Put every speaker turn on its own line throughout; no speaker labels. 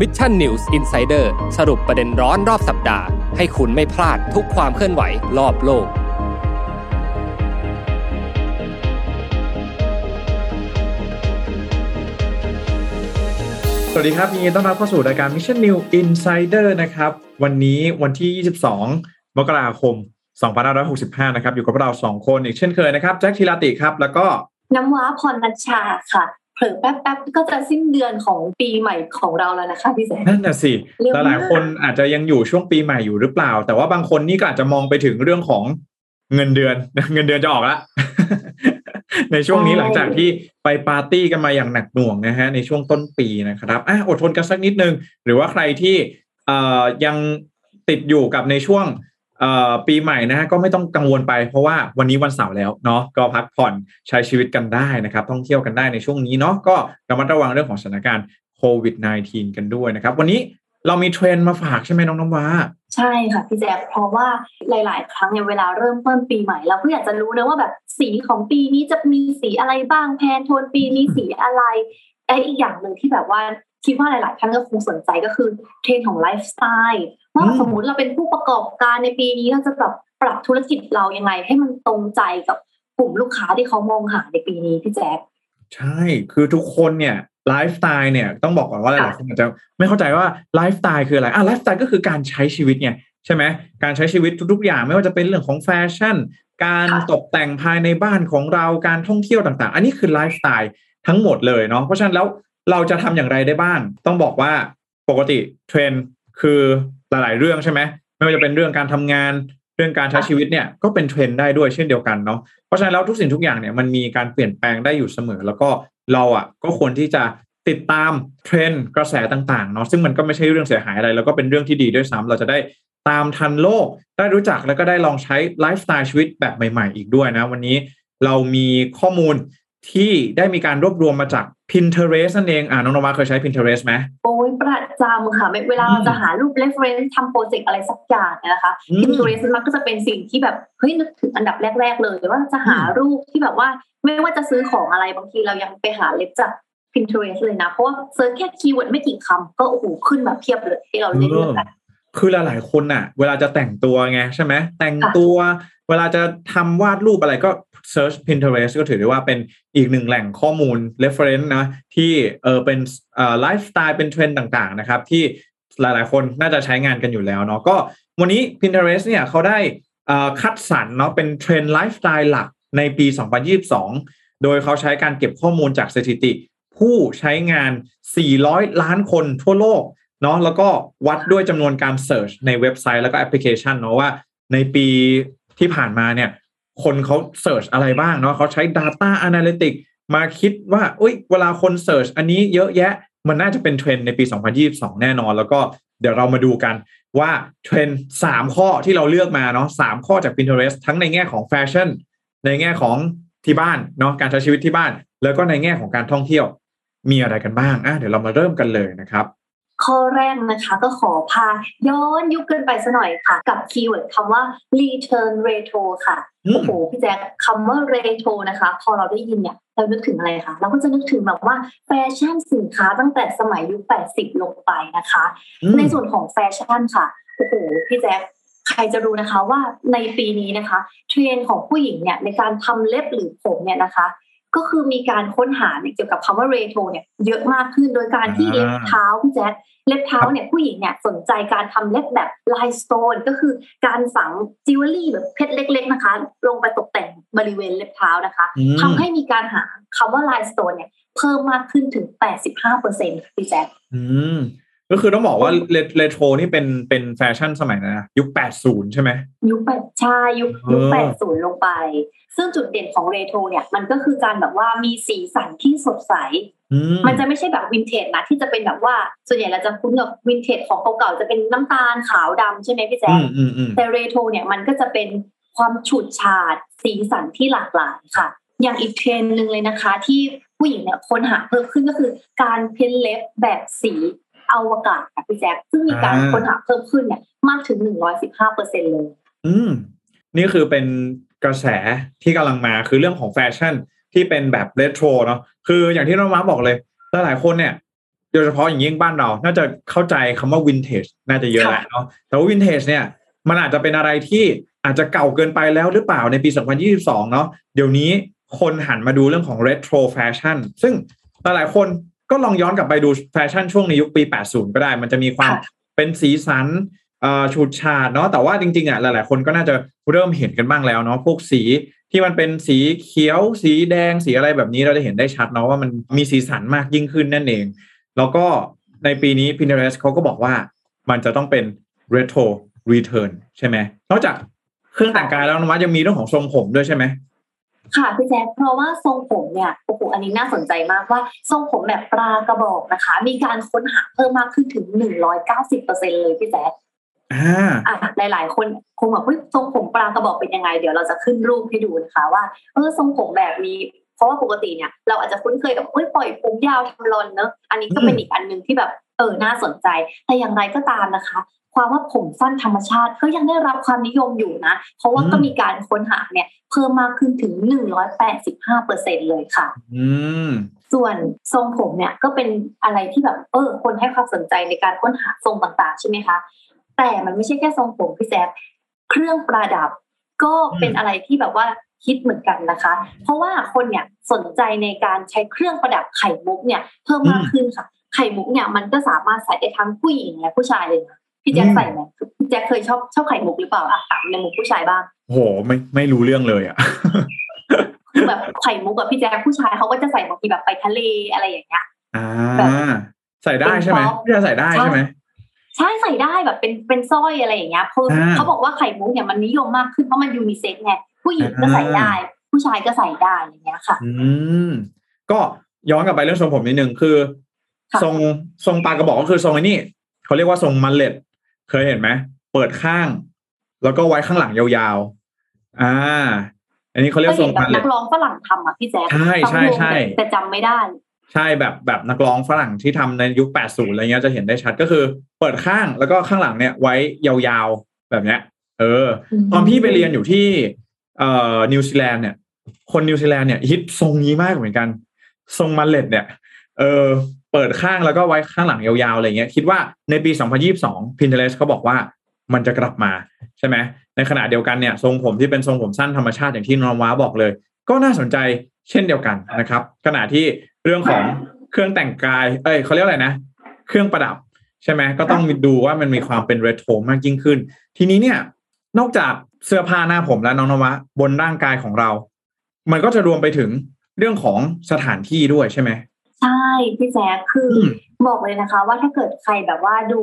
Mission News Insider สรุปประเด็นร้อนรอบสัปดาห์ ให้คุณไม่พลาดทุกความเคลื่อนไหวรอบโลก
สวัสดีครับยินดีต้อนรับเข้าสู่รายการ Mission New Insider นะครับ วันนี้วันที่ 22 มกราคม 2565 นะครับ อยู่กับเราสองคนอีกเช่นเคยนะครับ แจ็คทีลาติครับ แล้วก็
น้ำว้าพรนัชชาค่ะ เผลอแป๊บๆก็จะสิ้นเดือนของปีใหม่ของเราแล้วนะคะพี่แจ๊ค
นั่นน่ะสิ
เร็วมาก
หลายๆคนอาจจะยังอยู่ช่วงปีใหม่อยู่หรือเปล่า แต่ว่าบางคนนี่ก็อาจจะมองไปถึงเรื่องของเงินเดือน เงินเดือนจะออกละในช่วงนี้หลังจากที่ไปปาร์ตี้กันมาอย่างหนักหน่วงนะฮะในช่วงต้นปีนะครับอะอดทนกันสักนิดนึง หรือว่าใครที่เอ่อยังติดอยู่กับในช่วงเอ่อ ปีใหม่นะฮะก็ไม่ต้องกังวลไปเพราะว่าวันนี้วันเสาร์แล้วเนาะก็พักผ่อนใช้ชีวิตกันได้นะครับท่องเที่ยวกันได้ในช่วงนี้เนาะก็ระมัดระวังเรื่องของสถานการณ์โควิด -19 กันด้วยนะครับ วันนี้เรามีเทรนด์มาฝากใช่ไหมน้องน้ำว้า
ใช่ค่ะพี่แจ๊คเพราะว่าหลาย ๆ ครั้งเนี่ยเวลาเริ่มต้นปีใหม่เราก็อยากจะรู้นะว่าแบบสีของปีนี้จะมีสีอะไรบ้าง Pantone ปีนี้สีอะไรไอ้อีกอย่างหนึ่งที่แบบว่า คิดว่าหลาย ๆ ท่านก็คงสนใจก็คือเทรนด์ของไลฟ์สไตล์ว่า
อืม
สมมุติเราเป็นผู้ประกอบการในปีนี้เราจะแบบปรับธุรกิจเรายังไง ให้มันตรงใจกับกลุ่มลูกค้าที่เขามองหาในปีนี้พี่แจ๊ค
ใช่คือทุกคนเนี่ยไลฟ์สไตล์เนี่ยต้องบอกก่อนว่าหลายๆคนอาจจะไม่เข้าใจว่าไลฟ์สไตล์คืออะไรอะไลฟ์สไตล์ก็คือการใช้ชีวิตไงใช่ไหมการใช้ชีวิตทุกๆอย่างไม่ว่าจะเป็นเรื่องของแฟชั่น การ
ค่ะ
ตกแต่งภายในบ้านของเราการท่องเที่ยวต่างๆ อันนี้คือไลฟ์สไตล์ทั้งหมดเลยเนาะเพราะฉะนั้นแล้ว เราจะทำอย่างไรได้บ้าง ต้องบอกว่าปกติเทรนด์คือหลายๆเรื่องใช่ไหมไม่ว่าจะเป็นเรื่องการทำงานเรื่องการใช้ชีวิตเนี่ยก็เป็นเทรนด์ได้ด้วยเช่นเดียวกันเนาะเพราะฉะนั้นแล้วทุกสิ่งทุกอย่างเนี่ยมันมีการเปลี่ยนแปลงได้อยู่เสมอ แล้วก็เราอะก็ควรที่จะติดตามเทรนด์กระแสต่างๆเนาะซึ่งมันก็ไม่ใช่เรื่องเสียหายอะไร แล้วก็เป็นเรื่องที่ดีด้วยซ้ำเราจะได้ตามทันโลก ได้รู้จักแล้วก็ได้ลองใช้ไลฟ์สไตล์ชีวิตแบบใหม่ ๆ อีกด้วยนะ วันนี้เรามีข้อมูลที่ได้มีการรวบรวมมาจาก Pinterest นั่นเองอ่าน้องนวาเคยใช้ Pinterest ไหม
โอ้ยประจำค่ะ เวลาเราจะหารูป reference ทำโปรเจกต์อะไรสักอย่างเนี่ยนะคะ
อืม
Pinterest มันก็จะเป็นสิ่งที่แบบเฮ้ยนึกถึงอันดับแรก ๆ เลยว่าจะหารูปที่แบบว่า ไม่ว่าจะซื้อของอะไรบางทีเรายังไปหาเล็บจาก Pinterest เลยนะ เพราะว่า search แค่ keyword ไม่กี่คำก็โอ้โหขึ้นมาเพียบเลยให้เราได้เลือกกัน
คือหลายๆคนน่ะ เวลาจะแต่งตัวไงใช่ไหมแต่งตัว เวลาจะทำวาดรูปอะไรก็ search Pinterest ก็ถือได้ว่าเป็นอีกหนึ่งแหล่งข้อมูล reference นะที่เออเป็นเอ่อไลฟ์สไตล์เป็นเทรนด์ต่างๆนะครับที่หลายๆ คนน่าจะใช้งานกันอยู่แล้วเนาะก็วันนี้ Pinterest เนี่ยเขาได้เอ่อคัดสรรเนาะเป็นเทรนด์ไลฟ์สไตล์หลักในปี 2022 โดยเขาใช้การเก็บข้อมูลจากสถิติ ผู้ใช้งาน 400 ล้านคนทั่วโลกเนาะแล้วก็วัดด้วยจำนวนการ search ในเว็บไซต์แล้วก็แอปพลิเคชันเนาะว่าในปีที่ผ่านมาเนี่ย คนเขา search อะไรบ้างเนาะเขาใช้ Data Analytics มาคิดว่าอุ้ยเวลาคน search อันนี้เยอะแยะมันน่าจะเป็นเทรนด์ในปี 2022 แน่นอน แล้วก็เดี๋ยวเรามาดูกันว่าเทรนด์3ข้อที่เราเลือกมาเนาะสามข้อจาก Pinterest ทั้งในแง่ของแฟชั่นในแง่ของที่บ้านเนาะการใช้ชีวิตที่บ้าน แล้วก็ในแง่ของการท่องเที่ยวมีอะไรกันบ้างอะเดี๋ยวเรามาเริ่มกันเลยนะครับ
ข้อแรกนะคะก็ขอพาย้อนยุคกันไปสักหน่อยค่ะ กับ keyword คำว่า return retro ค่ะ
อืม
โอ้โหพี่แจ๊คคำว่า retro นะคะ พอเราได้ยินเนี่ยเรานึกถึงอะไรคะเราก็จะนึกถึงแบบว่าแฟชั่นสินค้าตั้งแต่สมัยยุค 80 ลงไปนะคะ
อืม
ในส่วนของแฟชั่นค่ะโอ้โหพี่แจ๊คใครจะรู้นะคะว่าในปีนี้นะคะเทรนด์ของผู้หญิงเนี่ยในการทำเล็บหรือผมเนี่ยนะคะ ก็คือมีการค้นหาเนี่ยเกี่ยวกับคำว่าเรโทเนี่ยเยอะมากขึ้นโดยการที่
อ่า
เล็บเท้าพี่แจ๊ค เล็บเท้าเนี่ยผู้หญิงเนี่ยสนใจการทำเล็บแบบ rhinestone ก็คือการฝังจิวเวลรี่แบบเพชรเล็ก ๆนะคะ ลงไปตกแต่งบริเวณเล็บเท้านะคะ
อืม
ทำให้มีการหาคำว่า rhinestone เนี่ยเพิ่มมากขึ้นถึง 85%พี่แจ๊ค
อืมก็คือต้องบอกว่าเรโทรนี่เป็นเป็นแฟชั่นสมัยนั้นนะยุค 80 ใช่ไหม
ยุคแปดใช่ยุคยุค
เออ
แปดศูนย์ลงไป ซึ่งจุดเด่นของเรโทรเนี่ยมันก็คือการแบบว่ามีสีสันที่สดใส
อืม
มันจะไม่ใช่แบบวินเทจนะที่จะเป็นแบบว่าส่วนใหญ่เราจะคุ้นกับวินเทจของเก่าๆจะเป็นน้ำตาลขาวดำใช่ไหมพี่แจ๊คอื
มอืมอืม
แต่เรโทรเนี่ยมันก็จะเป็นความฉูดฉาดสีสันที่หลากหลายค่ะ อย่างอีกเทรนด์หนึ่งเลยนะคะ ที่ผู้หญิงเนี่ยค้นหาเพิ่มขึ้นก็คือการเพ้นท์เล็บแบบสีอวกาศค่ะพี่แจ๊คซึ่งมีการค้นหาเพิ่มขึ้นเนี่ยมากถึง115เปอร์เซ็นเลย
อืมนี่คือเป็นกระแสที่กำลังมาคือเรื่องของแฟชั่น ที่เป็นแบบเรโทรเนาะคืออย่างที่น้องนวาบอกเลยหลายๆคนเนี่ยโดยเฉพาะอย่างยิ่งบ้านเรา น่าจะเข้าใจคำว่าวินเทจน่าจะเยอะแหละเนาะแต่ว่าวินเทจเนี่ย มันอาจจะเป็นอะไรที่อาจจะเก่าเกินไปแล้วหรือเปล่าในปี 2022 เนาะเดี๋ยวนี้คนหันมาดูเรื่องของ retro fashion ซึ่งหลายๆคนก็ลองย้อนกลับไปดูแฟชั่นช่วงในยุคปี 80 ก็ได้ มันจะมีความ
ค่ะ
เป็นสีสันเอ่อ ฉูดฉาดเนาะแต่ว่าจริงๆอะหลายๆ คนก็น่าจะเริ่มเห็นกันบ้างแล้วเนาะพวกสีที่มันเป็นสีเขียว สีแดงสีอะไรแบบนี้เราจะเห็นได้ชัดเนาะว่ามันมีสีสันมากยิ่งขึ้นนั่นเอง แล้วก็ในปีนี้ Pinterest เขาก็บอกว่ามันจะต้องเป็น retro return ใช่ไหมนอกจากเครื่องแต่งกายแล้วนะว่ายังมีเรื่องของทรงผมด้วยใช่ไหม
ค่ะพี่แจ๊คเพราะว่าทรงผมเนี่ยโอ้โหอันนี้น่าสนใจมากว่าทรงผมแบบปลากระบอกนะคะ มีการค้นหาเพิ่มมากขึ้นถึง 190เปอร์เซ็นเลยพี่แจ๊ค
อ่า
อะหลาย ๆ คนคงแบบเฮ้ยทรงผมปลากระบอกเป็นยังไง เดี๋ยวเราจะขึ้นรูปให้ดูนะคะ ว่าเออทรงผมแบบนี้เพราะว่าปกติเนี่ย เราอาจจะคุ้นเคยกับเฮ้ยปล่อยผมยาวทำรอนเนอะอันนี้ก็เป็นอีกอันหนึ่งที่แบบเออน่าสนใจ แต่อย่างไรก็ตามนะคะ ความว่าผมสั้นธรรมชาติก็ยังได้รับความนิยมอยู่นะ เพราะว่าก็มีการค้นหาเนี่ย เพิ่มมากขึ้นถึง 185เปอร์เซ็นเลยค่ะ
อืม
ส่วนทรงผมเนี่ยก็เป็นอะไรที่แบบเออคนให้ความสนใจในการค้นหาทรงต่างๆ ใช่ไหมคะ แต่มันไม่ใช่แค่ทรงผมพี่แจ๊คเครื่องประดับ ก็เป็นอะไรที่แบบว่าคิดเหมือนกันนะคะ เพราะว่าคนเนี่ยสนใจในการใช้เครื่องประดับไข่มุกเนี่ยเพิ่มมากขึ้นค่ะ ไข่มุกเนี่ยมันก็สามารถใส่ได้ทั้งผู้หญิงและผู้ชายเลยนะพี่แจ๊ค
อืม
ใส่ไหมพี่แจ๊คเคยชอบชอบไข่มุกหรือเปล่าอะถามในมุมผู้ชายบ้าง
โหไม่ไม่รู้เรื่องเลยอะ
คือแบบไข่มุกแบบพี่แจ๊คผู้ชายเขาก็จะใส่บางทีแบบไปทะเลอะไรอย่างเงี้ย
อ่า
แบบ
ใส่ได้ใช่ไหม
เป็นท็อป
พี่จะใส่ได้ใช่ไหม
ใช่ใส่ได้แบบเป็นเป็นสร้อยอะไรอย่างเงี้ยเพราะ
อ่า
เขาบอกว่าไข่มุกเนี่ยมันนิยมมากขึ้นเพราะมันยูนิเซ็กซ์ไงผู้หญิงก็
อ่า
ใส่ได้ ผู้ชายก็ใส่ได้อย่างเงี้ยค่ะ
อืมก็ย้อนกลับไปเรื่องทรงผมนิดนึงคือ
ค่ะ
ทรงทรงปลากระบอกก็คือทรงไอ้นี่เขาเรียกว่าทรง mulletเคยเห็นไหมเปิดข้าง แล้วก็ไว้ข้างหลังยาวๆอ่าอันนี้เขาเรียกทรง mullet
ก็
ทร
เห็
ง
นแบบ
นั
กร้องฝรั่งทำอะพี่แจ๊ค
ใช่ใช่ใช่
แต่แต่จำไม่ได้
ใช่แบบแบบนักร้องฝรั่งที่ทำในยุค 80 อะไรเงี้ยจะเห็นได้ชัดก็คือ เปิดข้างแล้วก็ข้างหลังเนี่ยไว้ยาวๆแบบเนี้ย เออ ตอนพี่ไปเรียนอยู่ที่เอ่อนิวซีแลนด์เนี่ย คนนิวซีแลนด์เนี่ยฮิตทรงนี้มากเหมือนกัน ทรง mullet เนี่ย เออเปิดข้างแล้วก็ไว้ข้างหลังยาวๆอะไรเงี้ยคิดว่าในปี 2022 Pinterest เขาบอกว่ามันจะกลับมาใช่ไหมในขณะเดียวกันเนี่ยทรงผมที่เป็นทรงผมสั้นธรรมชาติอย่างที่น้องว้าบอกเลย ก็น่าสนใจเช่นเดียวกันนะครับ ขณะที่ เรื่องของเครื่องแต่งกาย เอ้ยเขาเรียกอะไรนะ เครื่องประดับใช่ไหมก็ต้องดูว่ามันมีความเป็นเรโทรมากยิ่งขึ้น ทีนี้เนี่ย นอกจากเสื้อผ้าหน้าผมและน้องนวะบนร่างกายของเรา มันก็จะรวมไปถึงเรื่องของสถานที่ด้วยใช่ไหม
ใช่พี่แจ๊คคืออ
ม
บอกเลยนะคะ ว่าถ้าเกิดใครแบบว่าดู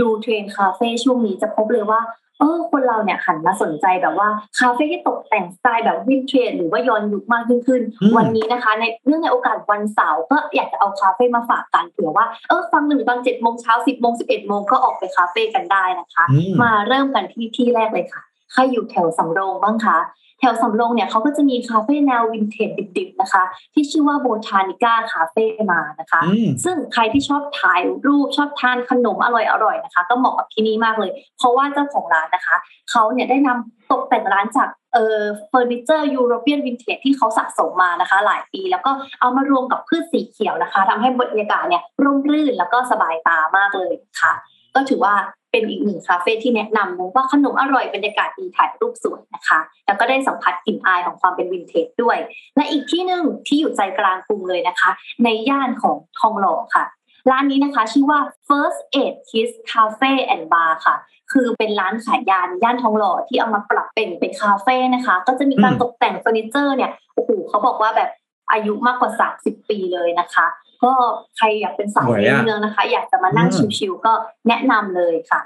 ดูเทรนด์คาเฟ่ช่วงนี้จะพบเลยว่าเออคนเราเนี่ยหันมาสนใจแบบว่าคาเฟ่ที่ตกแต่งสไตล์แบบวินเทรนด์หรือว่าย้อนยุคมากยิ่งขึ้น
อืม
วันนี้นะคะ ในเนื่องในโอกาสวันเสาร์ก็อยากจะเอาคาเฟ่มาฝากกันเผื่อว่าเออฟังหนึ่งตอนเจ็ดโมงเช้าสิบโมงสิบเอ็ดโมงก็ออกไปคาเฟ่กันได้นะคะ
อืม
มาเริ่มกันที่ที่แรกเลยค่ะ ใครอยู่แถวสำโรงบ้างคะแถวสำโรงเนี่ยเขาก็จะมีคาเฟ่แนววินเทจดิบๆนะคะ ที่ชื่อว่าโบทานิก้าคาเฟ่มานะคะ
อืม
ซึ่งใครที่ชอบถ่ายรูปชอบทานขนมอร่อยๆนะคะ ก็เหมาะกับที่นี่มากเลย เพราะว่าเจ้าของร้านนะคะเขาเนี่ยได้นำตกแต่งร้านจากเอ่อเฟอร์นิเจอร์ European vintage ที่เขาสะสมมานะคะ หลายปี แล้วก็เอามารวมกับพืชสีเขียวนะคะทำให้บรรยากาศเนี่ยร่มรื่นแล้วก็สบายตามากเลยค่ะก็ถือว่า เป็นอีกหนึ่งคาเฟ่ที่แนะนำนะว่าขนมอร่อยบรรยากาศดีถ่ายรูปสวยนะคะ แล้วก็ได้สัมผัสกลิ่นอายของความเป็นวินเทจด้วย และอีกที่หนึ่งที่อยู่ใจกลางกรุงเลยนะคะ ในย่านของทองหล่อค่ะ ร้านนี้นะคะชื่อว่า First Aid Kiss Cafe and Bar ค่ะ คือเป็นร้านขายยาในย่านทองหล่อที่เอามาปรับเป็นเป็นคาเฟ่นะคะ ก็จะมีการ
อืม
ตกแต่งเฟอร์นิเจอร์เนี่ยโอ้โหเขาบอกว่าแบบอายุมากกว่า 30 ปีเลยนะคะ ก็ใครอยากเป็นสาย
สวย
ใน
อะ
เมืองนะคะ อยากจะมานั่ง
อืม
ชิลๆก็แนะนำเลยค่ะ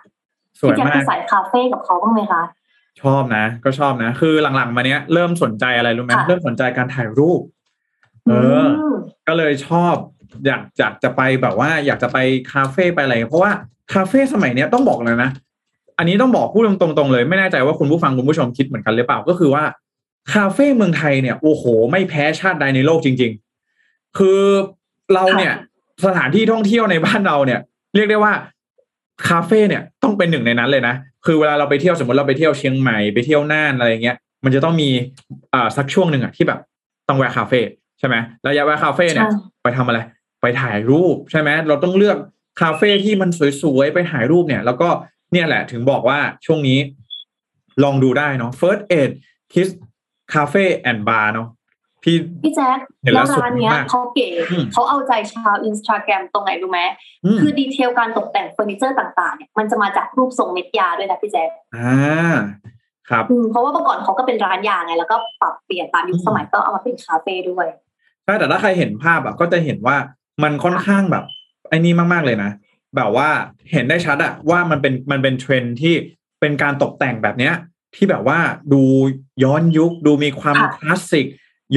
สวย
พี่แจ๊ค
มา
เป็
ก
นสายคาเฟ่กับเขาบ้างไหมคะ
ชอบนะ ก็ชอบนะ คือหลังๆมาเนี้ยเริ่มสนใจอะไรรู้ไหม
ค่ะ
เริ่มสนใจการถ่ายรูป เออ
ม
ก็เลยชอบ อยากอยากจะไปแบบว่า อยากจะไปคาเฟ่ไปอะไร เพราะว่าคาเฟ่สมัยเนี้ยต้องบอกเลยนะอันนี้ต้องบอกพูดตรงๆเลย ไม่แน่ใจว่าคุณผู้ฟังคุณผู้ชมคิดเหมือนกันหรือเปล่าก็คือว่าคาเฟ่เมืองไทยเนี่ยโอ้โห ไม่แพ้ชาติใดในโลกจริง ๆ คือ เราเนี่ยสถานที่ท่องเที่ยวในบ้านเราเนี่ย เรียกได้ว่าคาเฟ่เนี่ยต้องเป็นหนึ่งในนั้นเลยนะ คือเวลาเราไปเที่ยวสมมติเราไปเที่ยวเชียงใหม่ไปเที่ยวน่านอะไรเงี้ย มันจะต้องมีอ่าสักช่วงหนึ่งอะที่แบบต้องแวะคาเฟ่ใช่ไหมแล้วอยาแวะคาเฟ่เนี่ย
ใช่
ไปทำอะไรไปไปถ่ายรูปใช่ไหมเราต้องเลือกคาเฟ่ที่มันสวยๆไปถ่ายรูปเนี่ย แล้วก็เนี่ยแหละถึงบอกว่าช่วงนี้ลองดูได้เนาะ First Aid Kiss Cafe and Bar เนาะ พี่
พี่แจ๊ค
เห็น
แล้
แล้วว
ร้านเนี้ย
สวยมาก
เขาเก๋
อืม
เขาเอาใจชาวอินสตาแกรมตรงไหนรู้ไหม
อืม
คือ detail การตกแต่งเฟอร์นิเจอร์ต่างๆเนี่ยมันจะมาจากรูปทรงเม็ดยาด้วยนะพี่แจ๊ค
อ่าครับ
อืมเพราะว่าเมื่อก่อนเขาก็เป็นร้านยาไง แล้วก็ปรับเปลี่ยนตามยุค
อืม
สมัยก็เอามาเป็นคาเฟ่ด้วย
ใช่แต่ถ้าใครเห็นภาพอะก็จะเห็นว่ามันค่อนข้างแบบไอ้นี่มากๆเลยนะแบบว่าเห็นได้ชัดอะว่ามันเป็นมันเป็นเทรนด์ที่เป็นการตกแต่งแบบเนี้ยที่แบบว่าดูย้อนยุคดูมีความ
ค่ะ
คลาสสิก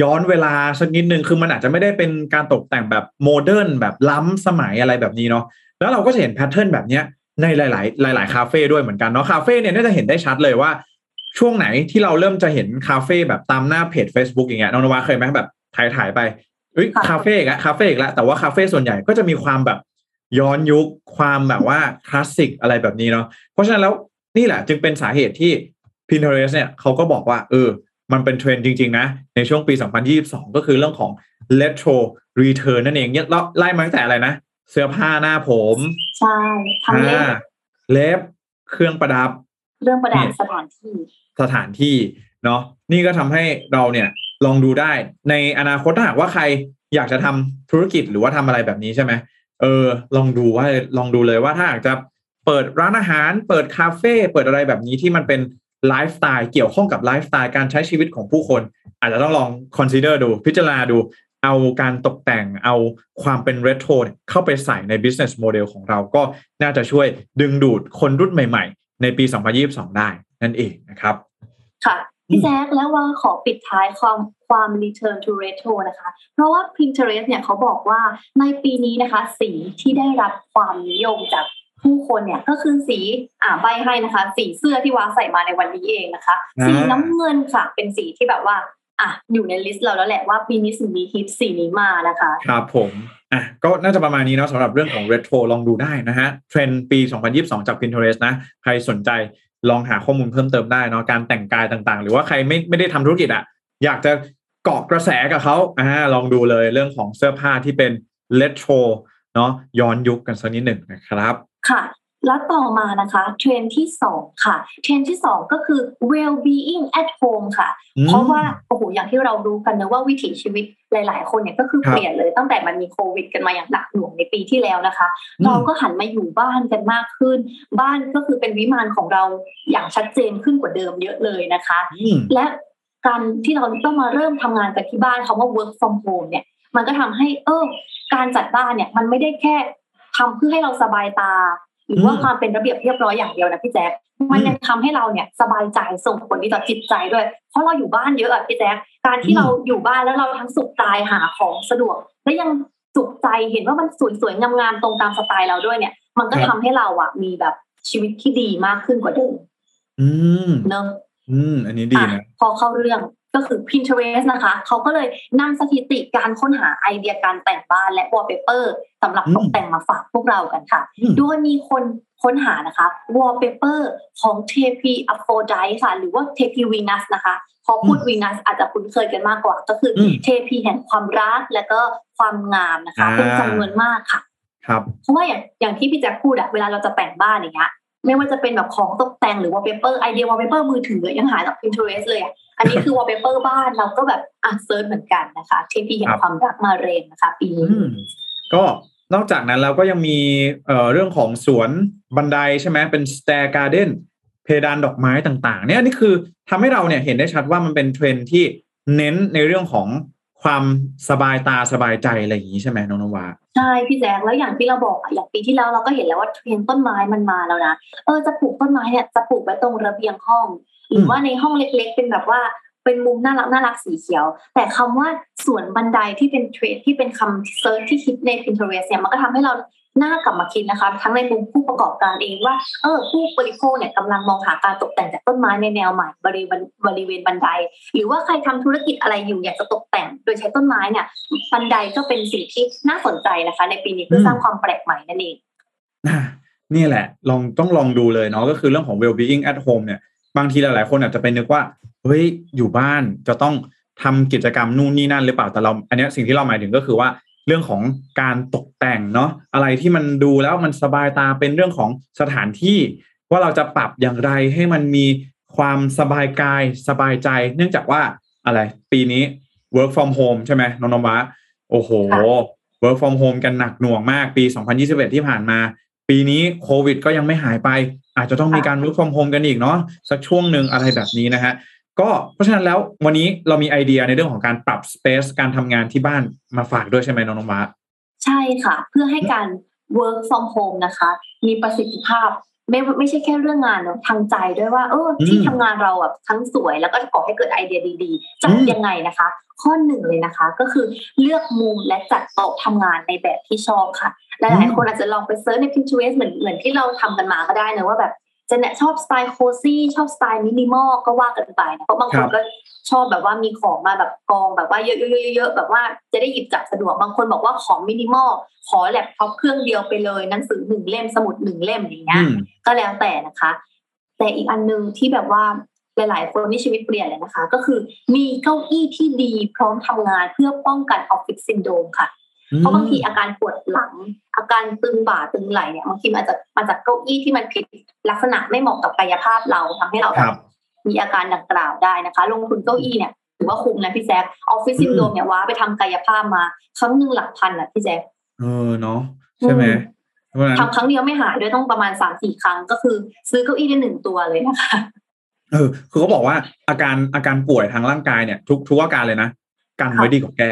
ย้อนเวลาสักนิดนึงคือมันอาจจะไม่ได้เป็นการตกแต่งแบบโมเดิร์นแบบล้ำสมัยอะไรแบบนี้เนาะแล้วเราก็จะเห็น pattern แบบเนี้ยในหลาย ๆ หลาย ๆ คาเฟ่ด้วยเหมือนกันเนาะคาเฟ่เนี่ยน่าจะเห็นได้ชัดเลยว่า ช่วงไหนที่เราเริ่มจะเห็นคาเฟ่แบบตามหน้าเพจ Facebook อย่างเงี้ยน้องนวาเคยไหมแบบถ่ายถ่ายๆไปเอ้ย
ค่ะ
คาเฟ่อีกแล้วคาเฟ่อีกแล้วแต่ว่าคาเฟ่ส่วนใหญ่ก็จะมีความแบบย้อนยุคความแบบว่าคลาสสิกอะไรแบบนี้เนาะเพราะฉะนั้นแล้วนี่แหละจึงเป็นสาเหตุที่ Pinterest เนี่ยเขาก็บอกว่าเออ มันเป็นเทรนด์จริง ๆ นะ ในช่วงปี 2022 ก็คือเรื่องของ retro return นั่นเองเนี่ยเราไล่มาตั้งแต่อะไรนะ เสื้อผ้าหน้าผม
ใช่ทำเล็บ
อ่าเล็บเครื่องประดับ
เรื่องประดับ
เนี่ย
สถานที่
สถานที่เนาะนี่ก็ทำให้เราเนี่ยลองดูได้ในอนาคตถ้าหากว่าใครอยากจะทำธุรกิจหรือว่าทำอะไรแบบนี้ใช่ไหมเออ ลองดูว่าลองดูเลยว่าถ้าหากจะเปิดร้านอาหาร เปิดคาเฟ่เปิดอะไรแบบนี้ที่มันเป็น ไลฟ์สไตล์เกี่ยวข้องกับไลฟ์สไตล์การใช้ชีวิตของผู้คน อาจจะต้องลอง consider ดู พิจารณาดู เอาการตกแต่งเอาความเป็นเนี่ยเข้าไปใส่ใน business model ของเราก็น่าจะช่วยดึงดูดคนรุ่นใหม่ๆ ในปี 2022 ได้นั่นเองนะครับ
ค่ะพี่แจ๊คแล้วว่าขอปิดท้ายความความ return to retro นะคะ เพราะว่า Pinterest เนี่ยเขาบอกว่าในปีนี้นะคะ สีที่ได้รับความนิยมจาก ผู้คนเนี่ยก็คือสีอ่าใบให้นะคะ สีเสื้อที่วางใส่มาในวันนี้เองนะคะ
อ่า
สีน้ำเงินค่ะ เป็นสีที่แบบว่าอะอยู่ในลิสต์เราแล้วแหละว่าปีนี้สีนี้ฮิตสีนี้มานะคะ
ครับผมอะก็น่าจะประมาณนี้เนาะสำหรับเรื่องของ retro ลองดูได้นะฮะเทรนด์ปี 2022 จาก Pinterest นะใครสนใจลองหาข้อมูลเพิ่มเติมได้เนาะการแต่งกายต่างๆ หรือว่าใครไม่ไม่ได้ทำธุรกิจอะอยากจะเกาะกระแสกับเขาอ่าลองดูเลยเรื่องของเสื้อผ้าที่เป็น retro เนาะย้อนยุคกันสักนิดหนึ่งนะครับ
ค่ะแล้วต่อมานะคะเทรนด์ที่สองค่ะเทรนด์ที่สองก็คือ well being at home ค่ะ
อืม
เพราะว่าโอ้โหอย่างที่เรารู้กันนะว่าวิถีชีวิตหลาย ๆ คนเนี่ยก็คือ
ครับ
เปลี่ยนเลยตั้งแต่มันมีโควิด กันมาอย่างหนักหน่วงในปีที่แล้วนะคะ
อืม
เราก็หันมาอยู่บ้านกันมากขึ้น บ้านก็คือเป็นวิมานของเราอย่างชัดเจนขึ้นกว่าเดิมเยอะเลยนะคะ
อืม
และการที่เราต้องมาเริ่มทำงานกันที่บ้านคำว่า work from home เนี่ยมันก็ทำให้เออการจัดบ้านเนี่ยมันไม่ได้แค่ ทำเพื่อให้เราสบายตา หรือว่า
อืม
ความเป็นระเบียบเรียบร้อยอย่างเดียวนะพี่แจ๊คมันยังทำให้เราเนี่ยสบายใจส่งผลดีต่อจิตใจด้วย เพราะเราอยู่บ้านเยอะอะพี่แจ๊คการที่เราอยู่บ้านแล้วเราทั้งสุขกายหาของสะดวก และยังสุขใจเห็นว่ามันสวยๆงามๆตรงตามสไตล์เราด้วยเนี่ย มันก็
ครับ
ทำให้เราอะมีแบบชีวิตที่ดีมากขึ้นกว่าเดิม
อืม
เนอะ
อืม อันนี้ดีนะ
อะพอเข้าเรื่อง ก็คือ Pinterest นะคะ เขาก็เลยนำสถิติการค้นหาไอเดียการแต่งบ้านและ wallpaper สำหรับ
อืม
ตกแต่งมาฝากพวกเรากันค่ะ
อืม
โดยมีคนค้นหานะคะ wallpaper ของเทพีอโฟรไดท์ค่ะ หรือว่าเทพีวีนัสนะคะพอพูดวีนัสอาจจะคุ้นเคยกันมากกว่า ก็คืออ
ม
เทพีแห่งความรักและก็ความงามนะคะ
อ่า
เป็นจำนวนมากค่ะ
ครับ
เพราะว่าอย่างอย่างที่พี่แจ๊คพูดอะเวลาเราจะแต่งบ้านอย่างเงี้ย ไม่ว่าจะเป็นแบบของตกแต่งหรือว่าเปเปอร์ไอเดียวอลเปเปอร์มือถือยังหาจาก Pinterest เลยอันนี้คือวอลเปเปอร์บ้านเราก็แบบอะ search เหมือนกันนะคะเทพีแห่งความรักมาแรงนะคะ ปีนี้
ก็นอกจากนั้นเราก็ยังมีเอ่อเรื่องของสวนบันไดใช่ไหมเป็น stair garden เพดานดอกไม้ต่าง ๆ เนี่ยนี่คือทำให้เราเนี่ยเห็นได้ชัดว่ามันเป็นเทรนที่เน้นในเรื่องของ ความสบายตาสบายใจอะไรอย่างนี้ใช่ไหมน้องนวา
ใช่พี่แจ๊คแล้วอย่างที่เราบอกอะอย่างปีที่แล้วเราก็เห็นแล้วว่าเทรนต้นไม้มันมาแล้วนะเออจะปลูกต้นไม้เนี่ยจะปลูกไว้ตรงระเบียงห้อง หรือว่าในห้องเล็ก ๆ เป็นแบบว่าเป็นมุมน่ารักน่ารักสีเขียว แต่คำว่าสวนบันไดที่เป็นเทรนด์ที่เป็นคำ search ที่คิดใน Pinterest เนี่ยมันก็ทำให้เรา น้ากลับมาคิดนะคะ ทั้งในมุมผู้ประกอบการเองว่า เออ ผู้บริโภคเนี่ยกำลังมองหาการตกแต่งจากต้นไม้ในแนวใหม่บริเวณบริเวณบันได หรือว่าใครทำธุรกิจอะไรอยู่อยากจะตกแต่ง โดยใช้ต้นไม้เนี่ย บันไดก็เป็นสิ่งที่น่าสนใจนะคะ ในปีนี้เพื่อสร้างความแปลกใหม่นั่นเอง
อะนี่แหละ ลองต้องลองดูเลยเนาะก็คือเรื่องของ well being at home เนี่ย บางทีหลายๆคนอาจจะไปนึกว่าเฮ้ยอยู่บ้านจะต้องทำกิจกรรมนู่นนี่นั่นหรือเปล่าแต่เรา อันเนี้ยสิ่งที่เราหมายถึงก็คือว่า เรื่องของการตกแต่งเนาะอะไรที่มันดูแล้วมันสบายตาเป็นเรื่องของสถานที่ ว่าเราจะปรับอย่างไรให้มันมีความสบายกายสบายใจ เนื่องจากว่าอะไร ปีนี้ work from home ใช่ไหมน้องนวะโอ้โห work from home กันหนักหน่วงมากปี 2021 ที่ผ่านมา ปีนี้โควิดก็ยังไม่หายไป อาจจะต้องมีการ work from home กันอีกเนาะสักช่วงหนึ่งอะไรแบบนี้นะฮะ ก็เพราะฉะนั้นแล้ววันนี้เรามีไอเดียในเรื่องของการปรับ space การทำงานที่บ้านมาฝากด้วยใช่ไหมน้องนวะ
ใช่ค่ะ เพื่อให้การ work from home นะคะ มีประสิทธิภาพไม่ไม่ใช่แค่เรื่องงานเนาะทางใจด้วยว่า เออที่ทำงานเราอะทั้งสวยแล้วก็ก่อให้เกิดไอเดียดีๆจะยังไงนะคะ ข้อหนึ่งเลยนะคะ ก็คือเลือกมุมและจัดโต๊ะทำงานในแบบที่ชอบค่ะ หลายๆคนอาจจะลองไป search ใน Pinterest เหมือนเหมือนที่เราทำกันมาก็ได้นะว่าแบบ จะเนี่ยชอบสไตล์ cozy ชอบสไตล์มินิมอลก็ว่ากันไปนะเพราะบางคนก็ชอบแบบว่ามีของมาแบบกองแบบว่าเยอะๆๆแบบว่าจะได้หยิบจับสะดวกบางคนบอกว่าของมินิมอลขอแล็ปท็อปเครื่องเดียวไปเลยหนังสือหนึ่งเล่มสมุดหนึ่งเล่มอย่างเงี้ยก็แล้วแต่นะคะ แต่อีกอันนึงที่แบบว่าหลายๆคนที่ชีวิตเปลี่ยนเลยนะคะ ก็คือมีเก้าอี้ที่ดีพร้อมทำงานเพื่อป้องกันออฟฟิศซินโดรมค่ะ เพราะบางทีอาการปวดหลัง อาการตึงบ่าตึงไหล่เนี่ยบางทีมาจากมาจากเก้าอี้ที่มันผิดลักษณะไม่เหมาะกับกายภาพเราทำให้เราแบบมีอาการดังกล่าวได้นะคะ ลงทุนเก้าอี้เนี่ยถือว่าคุ้มนะพี่แจ๊คออฟฟิศซินโดรมเนี่ยว้าไปทำกายภาพมาครั้งหนึ่งหลักพันอะพี่แจ๊ค
เออเนาะใช่ไหม
ทำครั้งเดียวไม่หายด้วยต้องประมาณสามสี่ครั้งก็คือ ซื้อเก้าอี้ได้หนึ่งตัวเลยนะคะ
เออคือเขาบอกว่าอาการอาการป่วยทางร่างกายเนี่ย ทุกทุกอาการเลยนะกันไว้ดีกว่าแก้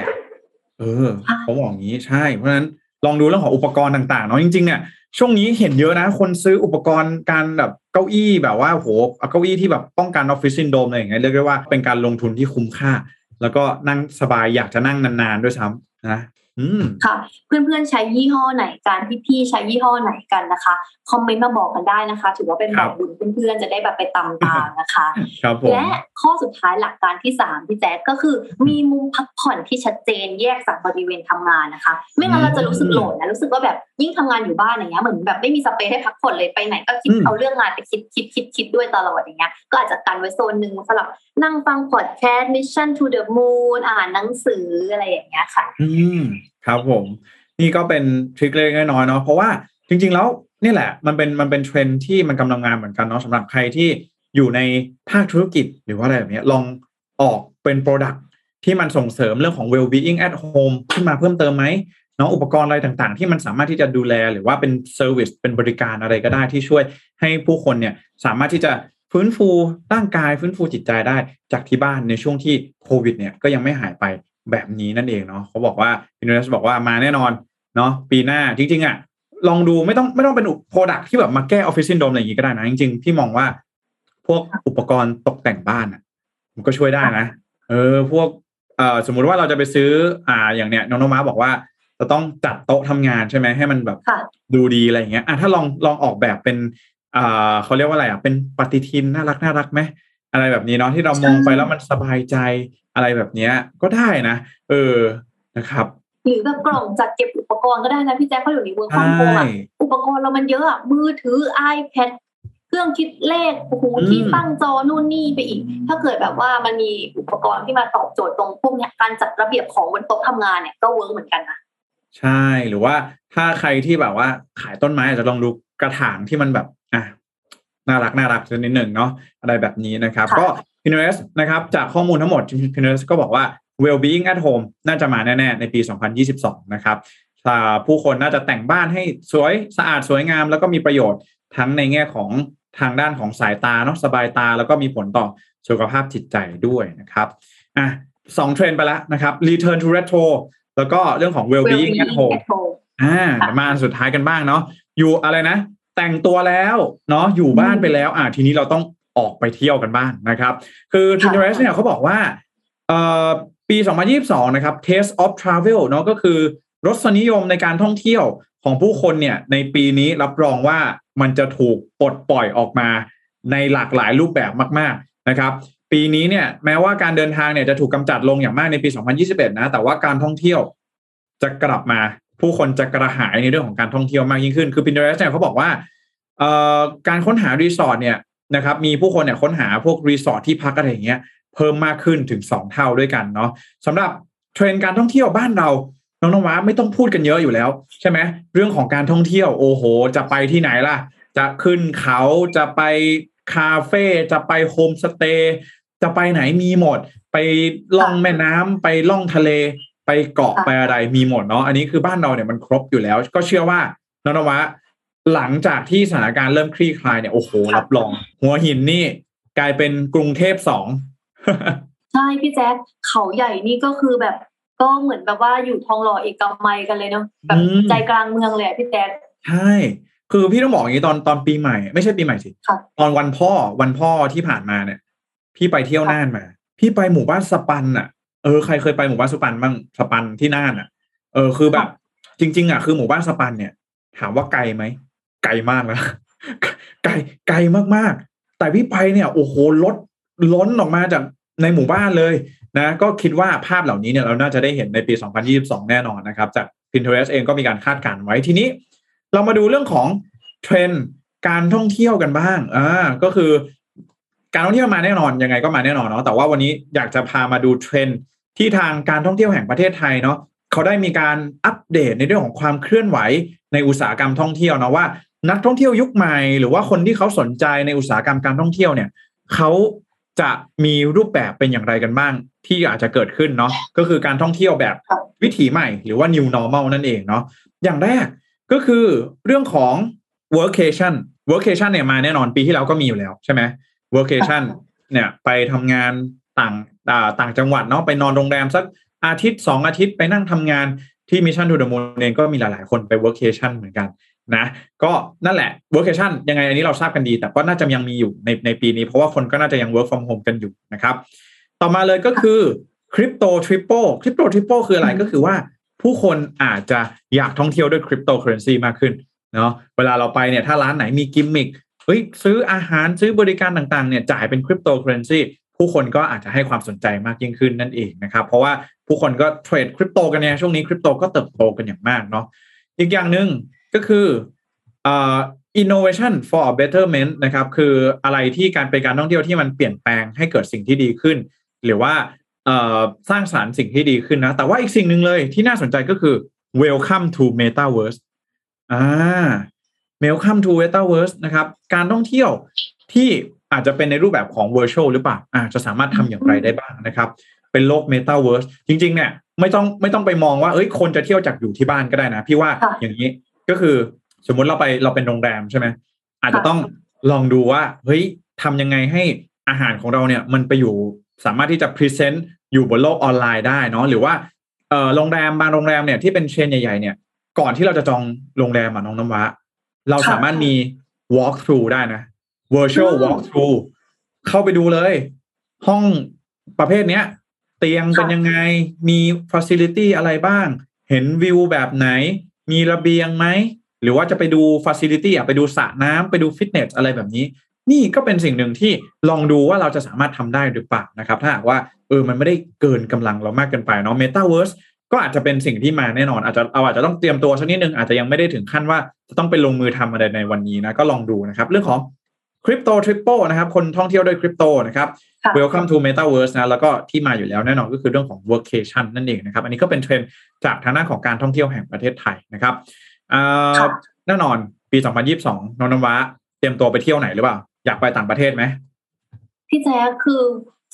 เออเขาบอกอย่างนี้ใช่เพราะฉะนั้นลองดูเรื่องของอุปกรณ์ต่างๆเนาะจริงๆเนี่ยช่วงนี้เห็นเยอะนะ คนซื้ออุปกรณ์การแบบเก้าอี้แบบว่าโหเก้าอี้ที่แบบป้องกันออฟฟิศซินโดมอะไรอย่างเงี้ยเรียกได้ว่าเป็นการลงทุนที่คุ้มค่า แล้วก็นั่งสบายอยากจะนั่งนานๆด้วยซ้ำนะ
ค่ะ เพื่อนๆใช้ยี่ห้อไหนกันพี่ๆใช้ยี่ห้อไหนกันนะคะคอมเมนต์มาบอกกันได้นะคะ ถือว่าเป็นแบบบุญเพื่อนๆจะได้แบบไปตามตามนะคะและข้อสุดท้ายหลักการที่สามพี่แจ๊คก็คือ มีมุมพักผ่อนที่ชัดเจนแยกจากบริเวณทำงานนะคะ ไม่งั้นเราจะรู้สึกโหลดนะรู้สึกว่าแบบยิ่งทำงานอยู่บ้านอย่างเงี้ยเหมือนแบบไม่มีสเปซให้พักผ่อนเลยไปไหนก็คิดเอาเรื่องงานไปคิดคิดคิดคิดด้วยตลอดอย่างเงี้ยก็อาจจะกันไว้โซนหนึ่งสำหรับนั่งฟังพอดแคสต์ Mission to the Moon อ่านหนังสืออะไรอย่างเงี้ยค่ะ
อืมครับผม นี่ก็เป็นทริคเล็กน้อยเนาะเพราะว่าจริง ๆ แล้วนี่แหละ มันเป็นมันเป็นเทรนด์ที่มันกำลังมาเหมือนกันเนาะสำหรับใครที่อยู่ในภาคธุรกิจหรือว่าอะไรแบบนี้ลองออกเป็น product ที่มันส่งเสริมเรื่องของ well-being at home ขึ้นมาเพิ่มเติมไหมเนาะอุปกรณ์อะไรต่างๆ ที่มันสามารถที่จะดูแลหรือว่าเป็น service เป็นบริการอะไรก็ได้ที่ช่วยให้ผู้คนเนี่ยสามารถที่จะฟื้นฟูร่างกายฟื้นฟูจิตใจได้จากที่บ้านในช่วงที่โควิดเนี่ยก็ยังไม่หายไป แบบนี้นั่นเองเนาะเขาบอกว่าอินโดนีเซียบอกว่ามาแน่นอนเนาะปีหน้าจริงๆอะลองดูไม่ต้องไม่ต้องเป็น product ที่แบบมาแก้ออฟฟิศซินโดรมอะไรอย่างนี้ก็ได้นะ จริงๆ พี่มองว่า พวกอุปกรณ์ตกแต่งบ้านอะ มันก็ช่วยได้นะ เออ พวกเอ่อสมมุติว่าเราจะไปซื้อ อ่า อย่างเนี้ยน้องนมาบอกว่าจะต้องจัดโต๊ะทำงานใช่ไหมให้มันแบบดูดีอะไรอย่างเงี้ยอะถ้าลองลองออกแบบเป็นอ่าเขาเรียกว่าอะไรอะเป็นปฏิทินน่ารักน่ารักไหมอะไรแบบนี้เนาะที่เรามองไปแล้วมันสบายใจ อะไรแบบเนี้ยก็ได้นะ เออนะครับ
หรือแบบกล่องจัดเก็บอุปกรณ์ก็ได้นะพี่แจ๊คเขาอยู่ใน work from home อุปกรณ์เรามันเยอะอะมือถือ iPad เครื่องคิดเลขโอ้โหที่ตั้งจอนู่นนี่ไปอีก ถ้าเกิดแบบว่ามันมีอุปกรณ์ที่มาตอบโจทย์ตรงพวกนี้การจัดระเบียบของบนโต๊ะทำงานเนี่ยก็ work เหมือนกันนะ
ใช่หรือว่าถ้าใครที่แบบว่าขายต้นไม้อาจจะลองดูกระถางที่มันแบบอะ น่ารักน่ารักนิดหนึ่งเนาะอะไรแบบนี้นะครับ ก็ Pinterest นะครับจากข้อมูลทั้งหมด Pinterest ก็บอกว่า well-being at home น่าจะมาแน่ ๆ ในปี 2022 นะครับผู้คนน่าจะแต่งบ้านให้สวยสะอาดสวยงาม แล้วก็มีประโยชน์ทั้งในแง่ของทางด้านของสายตาเนาะสบายตา แล้วก็มีผลต่อสุขภาพจิตใจด้วยนะครับอะสองเทรนไปแล้วนะครับ return to retro แล้วก็เรื่องของ well-being at home อ่ามาสุดท้ายกันบ้างเนาะอยู่อะไรนะ แต่งตัวแล้วเนาะอยู่บ้านไปแล้ว อ่าทีนี้เราต้องออกไปเที่ยวกันบ้างนะครับ คือ Pinterest เนี่ยเขาบอกว่าเอ่อปี 2022 นะครับ Taste of Travel เนาะก็คือรสนิยมในการท่องเที่ยวของผู้คนเนี่ย ในปีนี้รับรองว่ามันจะถูกปลดปล่อยออกมาในหลากหลายรูปแบบมาก ๆนะครับ ปีนี้เนี่ยแม้ว่าการเดินทางเนี่ยจะถูกกำจัดลงอย่างมากในปี 2021 นะ แต่ว่าการท่องเที่ยวจะกลับมา ผู้คนจะกระหายในเรื่องของการท่องเที่ยวมากยิ่งขึ้น คือ Pinterest เนี่ยเขาบอกว่าการค้นหารีสอร์ทเนี่ยนะครับมีผู้คนเนี่ยค้นหาพวกรีสอร์ทที่พักอะไรอย่างเงี้ยเพิ่มมากขึ้นถึง 2 เท่าด้วยกันเนาะสำหรับเทรนด์การท่องเที่ยวบ้านเราน้องน้องวัดไม่ต้องพูดกันเยอะอยู่แล้ว ใช่ไหมเรื่องของการท่องเที่ยวโอ้โห จะไปที่ไหนล่ะ จะขึ้นเขาจะไปคาเฟ่จะไปโฮมสเตย์จะไปไหนมีหมด ไปล่องแม่น้ำไปล่องทะเล ไปเกาะ
ค่ะ
ไปอะไรมีหมดเนาะอันนี้คือบ้านเราเนี่ยมันครบอยู่แล้ว ก็เชื่อว่าน้องนวัดหลังจากที่สถานการณ์เริ่มคลี่คลายเนี่ยโอ้โห
ค่ะ
รับรอง หัวหินนี่กลายเป็นกรุงเทพสอง
ใช่พี่แจ๊คเขาใหญ่นี่ก็คือแบบก็เหมือนแบบว่าอยู่ทองหล่อเอกมัยกันเลยเนาะแบบ
อืม
ใจกลางเมืองเลยอะพี่แจ๊ค
ใช่คือพี่ต้องบอกอย่างนี้ตอนตอนปีใหม่ ไม่ใช่ปีใหม่สิ
ค่ะ
ตอนวันพ่อวันพ่อที่ผ่านมาเนี่ย พี่ไปเที่ยว
ค่ะ
น่านมา พี่ไปหมู่บ้านสปันอะเออใครเคยไปหมู่บ้านสปันบ้างสปันที่น่านอะ เออคือแบบ จริง ๆ อะ คือหมู่บ้านสปันเนี่ย ถามว่าไกลไหมไกลมากนะไกลไกลมากๆ แต่พี่ไปเนี่ยโอ้โหรถล้นออกมาจากในหมู่บ้านเลยนะ ก็คิดว่าภาพเหล่านี้เนี่ยเราน่าจะได้เห็นในปี 2022 แน่นอนนะครับ จาก Pinterest เองก็มีการคาดการณ์ไว้ทีนี้ เรามาดูเรื่องของเทรนด์การท่องเที่ยวกันบ้างอ่าก็คือการท่องเที่ยวมาแน่นอนยังไงก็มาแน่นอนเนาะแต่ว่าวันนี้อยากจะพามาดูเทรนด์ ที่ทางการท่องเที่ยวแห่งประเทศไทยเนาะเขาได้มีการอัปเดตในเรื่องของความเคลื่อนไหวในอุตสาหกรรมท่องเที่ยวนะว่า นักท่องเที่ยวยุคใหม่ หรือว่าคนที่เขาสนใจในอุตสาหกรรมการท่องเที่ยวเนี่ยเขาจะมีรูปแบบเป็นอย่างไรกันบ้าง ที่อาจจะเกิดขึ้นเนาะก็คือการท่องเที่ยวแบบวิถีใหม่ หรือว่า new normal นั่นเองเนาะอย่างแรกก็คือเรื่องของ workation workation เนี่ยมาแน่นอนปีที่แล้วก็มีอยู่แล้วใช่ไหม workation เนี่ยไปทำงานต่าง ต่างจังหวัดเนาะไปนอนโรงแรมสักอาทิตย์สองอาทิตย์ไปนั่งทำงานที่ Mission to the Moon เองก็มีหลาย ๆ คนไป workation เหมือนกันนะก็นั่นแหละ workation ยังไงอันนี้เราทราบกันดี แต่ก็น่าจะยังมีอยู่ในในปีนี้ เพราะว่าคนก็น่าจะยัง work from home กันอยู่นะครับ ต่อมาเลยก็คือ crypto triple crypto triple คืออะไร
อืม
ก็คือว่า ผู้คนอาจจะอยากท่องเที่ยวด้วย cryptocurrency มากขึ้นเนาะเวลาเราไปเนี่ยถ้าร้านไหนมีกิมมิคเฮ้ยซื้ออาหารซื้อบริการต่าง ๆ เนี่ยจ่ายเป็น cryptocurrency ผู้คนก็อาจจะให้ความสนใจมากยิ่งขึ้นนั่นเองนะครับ เพราะว่าผู้คนก็เทรดคริปโตกันเนี่ยช่วงนี้คริปโตก็เติบโตกันอย่างมากเนาะอีกอย่างหนึ่งก็คืออ innovation for a betterment นะครับ คืออะไรที่การเป็นการท่องเที่ยวที่มันเปลี่ยนแปลงให้เกิดสิ่งที่ดีขึ้น หรือว่าสร้างสารรค์สิ่งที่ดีขึ้นนะ แต่ว่าอีกสิ่งหนึ่งเลยที่น่าสนใจก็คือ welcome to metaverse อ่า welcome to metaverse นะครับ การท่องเที่ยวที่ อาจจะเป็นในรูปแบบของ virtual หรือเปล่าอาจจะสามารถทำอย่างไรได้บ้างนะครับ เป็นโลก metaverse จริง ๆ เนี่ยไม่ต้องไม่ต้องไปมองว่าเอ้ยคนจะเที่ยวจากอยู่ที่บ้านก็ได้นะ พี่ว่า
ค่ะ
อย่างนี้ก็คือสมมุติเราไปเราเป็นโรงแรมใช่ไหมอาจจะ
ค่ะ
ต้องลองดูว่าเฮ้ยทำยังไงให้อาหารของเราเนี่ยมันไปอยู่สามารถที่จะพรีเซนต์อยู่บนโลกออนไลน์ได้เนาะหรือว่าเออโรงแรมบางโรงแรมเนี่ยที่เป็นเชนใหญ่ๆเนี่ย ก่อนที่เราจะจองโรงแรมอะน้องน้ำว้าเรา
ค่ะ
สามารถมี walk through ได้นะ virtual
อืม
walk through เข้าไปดูเลย ห้องประเภทเนี้ย เตียงเป็น
ค่ะ
ยังไงมี facility อะไรบ้าง เห็นวิวแบบไหน มีระเบียงไหม หรือว่าจะไปดู facility อะไปดูสระน้ำไปดูฟิตเนสอะไรแบบนี้ นี่ก็เป็นสิ่งหนึ่งที่ลองดูว่าเราจะสามารถทำได้หรือเปล่านะครับ ถ้าหากว่าเออมันไม่ได้เกินกำลังเรามากเกินไปเนาะ Metaverse ก็อาจจะเป็นสิ่งที่มาแน่นอน อาจจะเราอาจจะต้องเตรียมตัวสักนิดนึงอาจจะยังไม่ได้ถึงขั้นว่าจะต้องไปลงมือทำอะไรในวันนี้นะก็ลองดูนะครับ เรื่องของ crypto tripper นะครับคนท่องเที่ยวด้วยคริปโตนะครับ
ค่ะ
Welcome to Metaverse นะแล้วก็ที่มาอยู่แล้วแน่นอนก็คือเรื่องของ workation นั่นเองนะครับ อันนี้ก็เป็นเทรนด์จากทางด้านของการท่องเที่ยวแห่งประเทศไทยนะครับอ่า
ค่ะ
แน่นอนปี 2022นนท์นวะเตรียมตัวไปเที่ยวไหนหรือเปล่า อยากไปต่างประเทศไหม
พี่แจ๊คคือ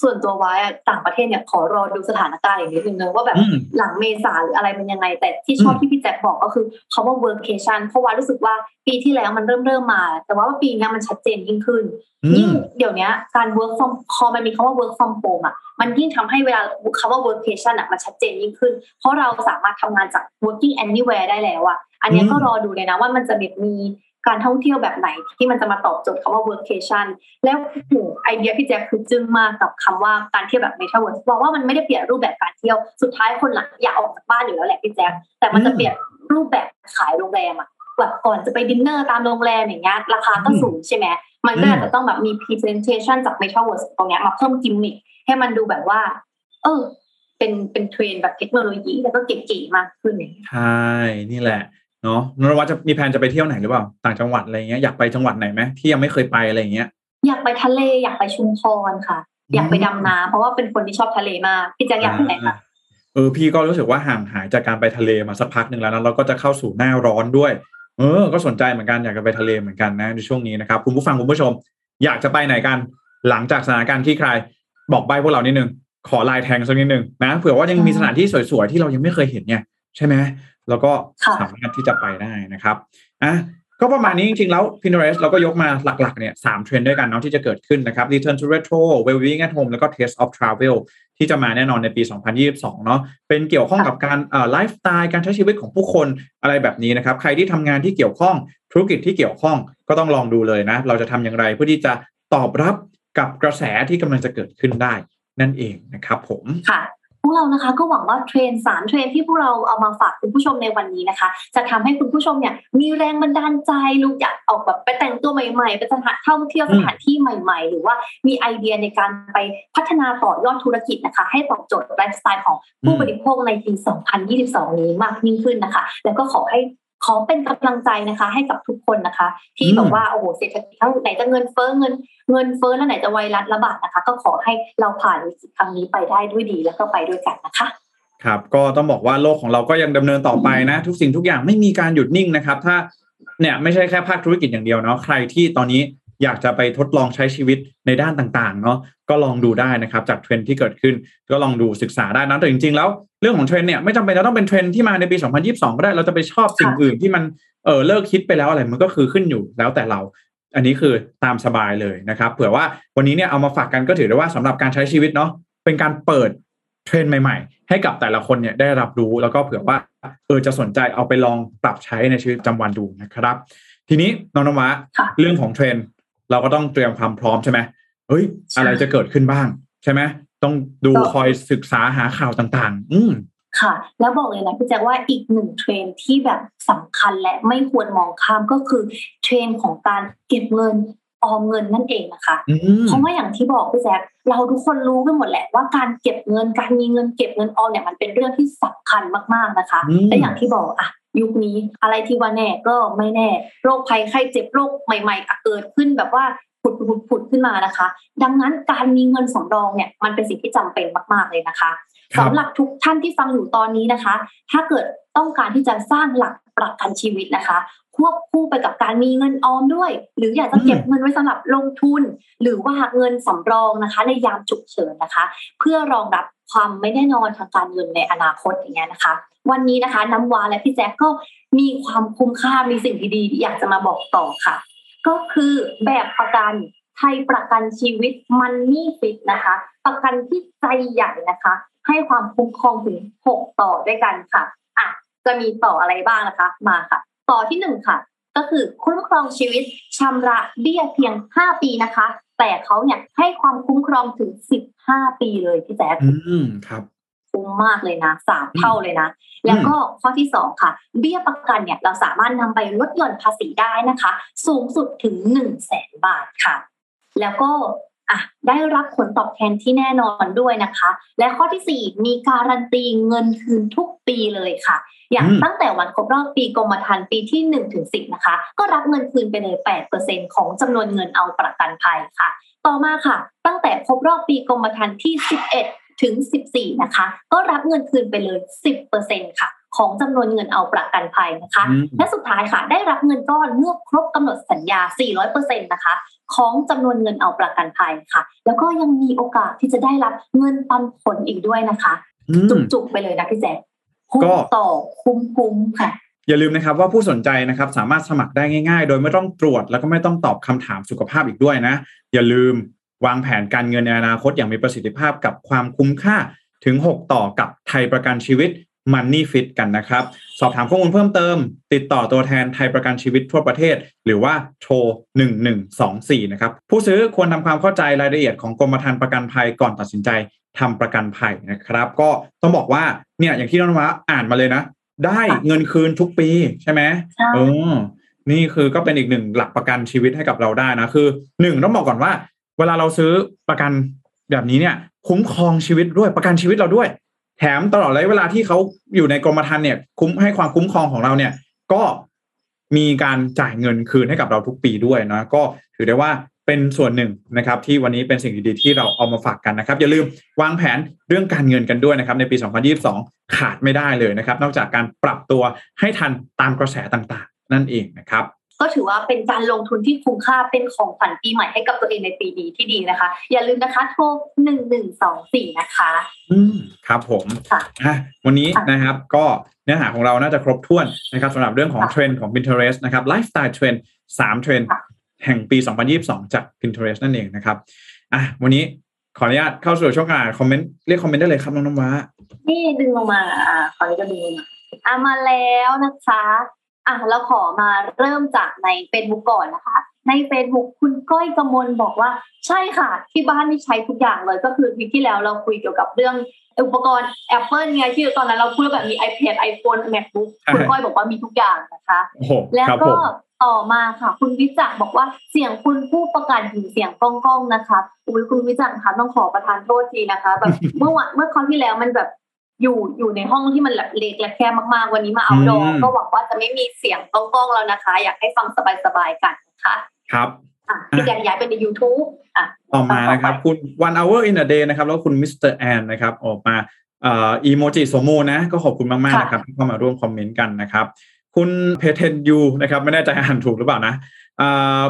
ส่วนตัวไว้อะต่างประเทศเนี่ยขอรอดูสถานการณ์อีกนิดนึงนะว่าแบบ
อืม
หลังเมษาหรืออะไรมันยังไง แต่ที่ชอบ
อืม
ที่พี่แจ๊คบอกก็คือคำว่า workation เพราะว่ารู้สึกว่าปีที่แล้วมันเริ่มเริ่มมา แต่ว่าปีเนี้ยมันชัดเจนยิ่งขึ้น
อื
ยิ่ง
ม
เดี๋ยวเนี้ยการ work from พอมันมีคำว่า work from home อะมันยิ่งทำให้เวลาคำว่า workation อะมันชัดเจนยิ่งขึ้น เพราะเราสามารถทำงานจาก working anywhere ได้แล้วอะอันเนี้ย
อืม
ก็รอดูเลยนะว่ามันจะแบบมี การท่องเที่ยวแบบไหนที่มันจะมาตอบโจทย์คำว่า workation แล้วไอเดียพี่แจ๊คคือจึ้งมากกับคำว่าการเที่ยวแบบ metaverse บอกว่ามันไม่ได้เปลี่ยนรูปแบบการเที่ยวสุดท้ายคนหลังอยากออกจากบ้านอยู่แล้วแหละพี่แจ๊คแต่มันจะเปลี่ยนรูปแบบขายโรงแรมอะแบบก่อนจะไปดินเนอร์ตามโรงแรมอย่างเงี้ยราคาก็สูงใช่ไหมมันก็อาจจะต้องแบบมี presentation จาก metaverse ตรงเนี้ยมาเพิ่มกิมมิคให้มันดูแบบว่า เออ เป็นเป็นเทรนด์แบบเทคโนโลยีแล้วก็เก๋ๆมากขึ้นเงี้ย
ใช่นี่แหละ เนาะนนท์นวะจะมีแผนจะไปเที่ยวไหนหรือเปล่าต่างจังหวัดอะไรเงี้ยอยากไปจังหวัดไหนไหมที่ยังไม่เคยไปอะไรเงี้ย
อยากไปทะเลอยากไปชุมพรค่ะ อยากไปดำน้ำเพราะว่าเป็นคนที่ชอบทะเลมากพี่แจ๊คอยากไปไหนคะ
เออพี่ก็รู้สึกว่าห่างหายจากการไปทะเลมาสักพักหนึ่งแล้วนะเราก็จะเข้าสู่หน้าร้อนด้วย เออ ก็สนใจเหมือนกันอยากจะไปทะเลเหมือนกันนะในช่วงนี้นะครับคุณผู้ฟังคุณผู้ชม อยากจะไปไหนกันหลังจากสถานการณ์ที่ใครบอกใบพวกเรานิดนึงขอลายแทงสักนิดนึงนะเผื่อว่ายังมีสถานที่สวยๆที่เรายังไม่เคยเห็นเนี่ย ใช่ไหมแล้วก็สามารถที่จะไปได้นะครับอะก็ประมาณนี้จริงๆ แล้ว Pinterest เราก็ยกมาหลักๆเนี่ยสามเทรนด์ด้วยกันเนาะที่จะเกิดขึ้นนะครับ Return to Retro Well-being at Home แล้วก็ Taste of Travel ที่จะมาแน่นอนในปี 2022 เนาะเป็นเกี่ยวข้องกับการไลฟ์สไตล์การใช้ชีวิตของผู้คนอะไรแบบนี้นะครับ ใครที่ทำงานที่เกี่ยวข้องธุรกิจที่เกี่ยวข้องก็ต้องลองดูเลยนะ เราจะทำอย่างไรเพื่อที่จะตอบรับกับกระแสที่กำลังจะเกิดขึ้นได้นั่นเองนะครับผม
ค่ะ พวกเรานะคะก็หวังว่าเทรนสามเทรนที่พวกเราเอามาฝากคุณผู้ชมในวันนี้นะคะ จะทำให้คุณผู้ชมเนี่ยมีแรงบันดาลใจลูกอยากออกแบบไปแต่งตัวใหม่ๆไปสถานท่องเที่ยวสถานที่ใหม่ ๆ หรือว่ามีไอเดียในการไปพัฒนาต่อยอดธุรกิจนะคะ ให้ตอบโจทย์ไลฟ์สไตล์ของผู้บริโภคในปี 2022 นี้มากยิ่งขึ้นนะคะ แล้วก็ขอให้ขอเป็นกำลังใจนะคะ ให้กับทุกคนนะคะ ที่บอกว่าโอ้โหเศรษฐกิจทั้งไหนจะเงินเฟ้อเงิน เงินเฟ้อแล้วไหนจะไวรัสระบาดนะคะ ก็ขอให้เราผ่านวิกฤตครั้งนี้ไปได้ด้วยดีแล้วก็ไปด้วยกันนะคะ
ครับก็ต้องบอกว่าโลกของเราก็ยังดำเนินต่อไปนะ ทุกสิ่งทุกอย่างไม่มีการหยุดนิ่งนะครับ ถ้าเนี่ยไม่ใช่แค่ภาคธุรกิจอย่างเดียวเนาะใครที่ตอนนี้อยากจะไปทดลองใช้ชีวิตในด้านต่างๆเนาะก็ลองดูได้นะครับจากเทรนด์ที่เกิดขึ้นก็ลองดูศึกษาได้นะแต่จริงๆ แล้วเรื่องของเทรนด์เนี่ยไม่จำเป็นจะต้องเป็นเทรนด์ที่มาในปี 2022 ก็ได้เราจะไปชอบสิ่งอื่นที่มันเออเลิกฮิตไปแล้วอะไรมันก็คือขึ้นอยู่แล้วแต่เรา อันนี้คือตามสบายเลยนะครับ เผื่อว่าวันนี้เนี่ยเอามาฝากกันก็ถือได้ว่าสำหรับการใช้ชีวิตเนาะเป็นการเปิดเทรนด์ใหม่ๆ ให้กับแต่ละคนเนี่ยได้รับรู้แล้วก็เผื่อว่าเออจะสนใจเอาไปลองปรับใช้ในชีวิตประจำวันดูนะครับ ทีนี้น้องนวะเรื่องของเทรนด์เราก็ต้องเตรียมความพร้อมใช่ไหมเฮ้ย อะไรจะเกิดขึ้นบ้าง ใช่ไหมต้องดูคอยศึกษาหาข่าวต่าง ๆ อืม
ค่ะ แล้วบอกเลยนะพี่แจ๊คว่าอีกหนึ่งเทรนด์ที่แบบ สำคัญและไม่ควรมองข้ามก็คือเทรนด์ของการเก็บเงินออมเงินนั่นเองนะคะ เพราะว่าอย่างที่บอกพี่แจ๊คเราทุกคนรู้กันหมดแหละว่าการเก็บเงินการมีเงินเก็บเงินออมเนี่ยมันเป็นเรื่องที่สำคัญมากๆนะคะและอย่างที่บอกอะยุคนี้อะไรที่ว่าแน่ก็ไม่แน่ โรคภัยไข้เจ็บโรคใหม่ๆเกิดขึ้นแบบว่าผุดผุดผุดขึ้นมานะคะ ดังนั้นการมีเงินสำรองเนี่ยมันเป็นสิ่งที่จำเป็นมากๆเลยนะคะสำหรับทุกท่านที่ฟังอยู่ตอนนี้นะคะ ถ้าเกิดต้องการที่จะสร้างหลัก ประกันชีวิตนะคะควบคู่ไปกับการมีเงินออมด้วย หรืออยากจะเก็บเงินไว้สำหรับลงทุน หรือว่าเงินสำรองนะคะ ในยามฉุกเฉินนะคะ เพื่อรองรับความไม่แน่นอนทางการเงินในอนาคตอย่างเงี้ยนะคะ วันนี้นะคะน้ำวาและพี่แจ๊คก็มีความคุ้มค่ามีสิ่งดีๆอยากจะมาบอกต่อค่ะ ก็คือแบบประกันไทยประกันชีวิตมันนี่ฟิตนะคะ ประกันที่ใจใหญ่นะคะ ให้ความคุ้มครองถึงหกต่อด้วยกันค่ะอะ จะมีต่ออะไรบ้างนะคะ มาค่ะ ต่อที่หนึ่งค่ะ ก็คือคุ้มครองชีวิตชำระเบี้ยเพียงห้าปีนะคะ แต่เขาเนี่ยให้ความคุ้มครองถึงสิบห้าปีเลยพี่แจ๊ค
อืมครับ
คุ้มมากเลยนะสามเท่าเลยนะ แล้วก็ข้อที่สองค่ะ เบี้ยประกันเนี่ยเราสามารถนำไปลดหย่อนภาษีได้นะคะ สูงสุดถึงหนึ่งแสนบาทค่ะ แล้วก็ อะได้รับผลตอบแทนที่แน่นอนด้วยนะคะ และข้อที่สี่มีการันตีเงินคืนทุกปีเลยค่ะ อย่างตั้งแต่วันครบรอบปีกรมธรรม์ปีที่หนึ่งถึงสิบนะคะ ก็รับเงินคืนไปเลยแปดเปอร์เซ็นของจำนวนเงินเอาประกันภัยค่ะ ต่อมาค่ะ ตั้งแต่ครบรอบปีกรมธรรม์ที่สิบเอ็ดถึง 14 นะคะ ก็รับเงินคืนไปเลย 10%ค่ะ ของจำนวนเงินเอาประกันภัยนะคะ และสุดท้ายค่ะ ได้รับเงินก้อนเมื่อครบกำหนดสัญญา 400%นะคะ ของจำนวนเงินเอาประกันภัยค่ะ แล้วก็ยังมีโอกาสที่จะได้รับเงินปันผลอีกด้วยนะคะ จุกๆไปเลยนะพี่แจ๊คก็ต่อคุ้มๆค่ะ
อย่าลืมนะครับว่าผู้สนใจนะครับสามารถสมัครได้ง่าย ๆ โดยไม่ต้องตรวจแล้วก็ไม่ต้องตอบคำถามสุขภาพอีกด้วยนะ อย่าลืมวางแผนการเงินในอนาคตอย่างมีประสิทธิภาพกับความคุ้มค่าถึง 6 ต่อกับไทยประกันชีวิต Money Fit กันนะครับ สอบถามข้อมูลเพิ่มเติม ติดต่อตัวแทนไทยประกันชีวิตทั่วประเทศ หรือว่าโทร 1124 นะครับ ผู้ซื้อควรทำความเข้าใจรายละเอียดของกรมธรรม์ประกันภัยก่อนตัดสินใจทำประกันภัยนะครับ ก็ต้องบอกว่าเนี่ยอย่างที่น้องว่าอ่านมาเลยนะ ได้เงินคืนทุกปีใช่ไหมเออนี่คือก็เป็นอีกหนึ่งหลักประกันชีวิตให้กับเราได้นะคือหนึ่งต้องบอกก่อนว่า เวลาเราซื้อประกันแบบนี้เนี่ยคุ้มครองชีวิตด้วยประกันชีวิตเราด้วย แถมตลอดระยะเวลาที่เขาอยู่ในกรมธรรม์เนี่ยคุ้มให้ความคุ้มครองของเราเนี่ย ก็มีการจ่ายเงินคืนให้กับเราทุกปีด้วยนะก็ถือได้ว่าเป็นส่วนหนึ่งนะครับ ที่วันนี้เป็นสิ่งดีๆที่เราเอามาฝากกันนะครับ อย่าลืมวางแผนเรื่องการเงินกันด้วยนะครับ ในปี 2022 ขาดไม่ได้เลยนะครับ นอกจากการปรับตัวให้ทันตามกระแสต่างๆ นั่นเองนะครับ
ก็ถือว่าเป็นการลงทุนที่คุ้มค่าเป็นของขวัญปีใหม่ให้กับตัวเองในปีนี้ที่ดีนะคะ อย่าลืมนะคะโทรหนึ่งหนึ่งสองสี่นะคะ
อืมครับผม
ค่ะ
อะวันนี้
ค่ะ
นะครับก็เนื้อหาของเราน่าจะครบถ้วนนะครับสำหรับเรื่องของ
ค่ะ
เทรนด์ของ Pinterest นะครับไลฟ์สไตล์เทรนด์สามเทรนด์
ค่ะ
แห่งปี 2022 จาก Pinterest นั่นเองนะครับอะวันนี้ขออนุญาตเข้าสู่ช่วงการคอมเมนต์เรียกคอมเมนต์ได้เลยครับน้องน้ำว้า
นี่ดึงลงมา อ่าขอนี้ก็ดึงลงมาอะมาแล้วนะคะ อะเราขอมาเริ่มจากใน Facebook ก่อนนะคะ ใน Facebook คุณก้อยกมลบอกว่าใช่ค่ะ ที่บ้านนี่ใช้ทุกอย่างเลยก็คือวีคที่แล้วเราคุยเกี่ยวกับเรื่องอุปกรณ์ Apple ไงที่ตอนนั้นเราพูดแบบมี iPad iPhone MacBook คุณก้อยบอกว่ามีทุกอย่างนะคะ
โอ้โห
แล้ว
ครับผ
ก็
ม
ต่อมาค่ะ คุณวิจักรบอกว่าเสียงคุณผู้ประกาศถึงเสียงก้องก้องๆนะคะอุ้ยคุณวิจักรคะต้องขอประทานโทษทีนะคะแบบเมื่อวันเมื่อคราวที่แล้วมันแบบ อยู่อยู่ในห้องที่มันแบบเล็กและแคบมากๆ วันนี้มา outdoor อื
ม
ก็หวังว่าจะไม่มีเสียงก้องก้องๆแล้วนะคะ อยากให้ฟังสบายๆกันนะคะ
ครับ
อะที่แยกย้ายไปใน YouTube อะ
ต่อมานะครับ คุณ one hour in a day นะครับ แล้วคุณมิสเตอร์แอนนะครับ ออกมาเอ่ออีโมจิสมมูนะ ก็ขอบคุณมากๆนะครับที่เข้ามาร่วมคอมเมนต์กันนะครับ คุณเพเทนยูนะครับ ไม่แน่ใจอ่านถูกหรือเปล่านะเอ่อ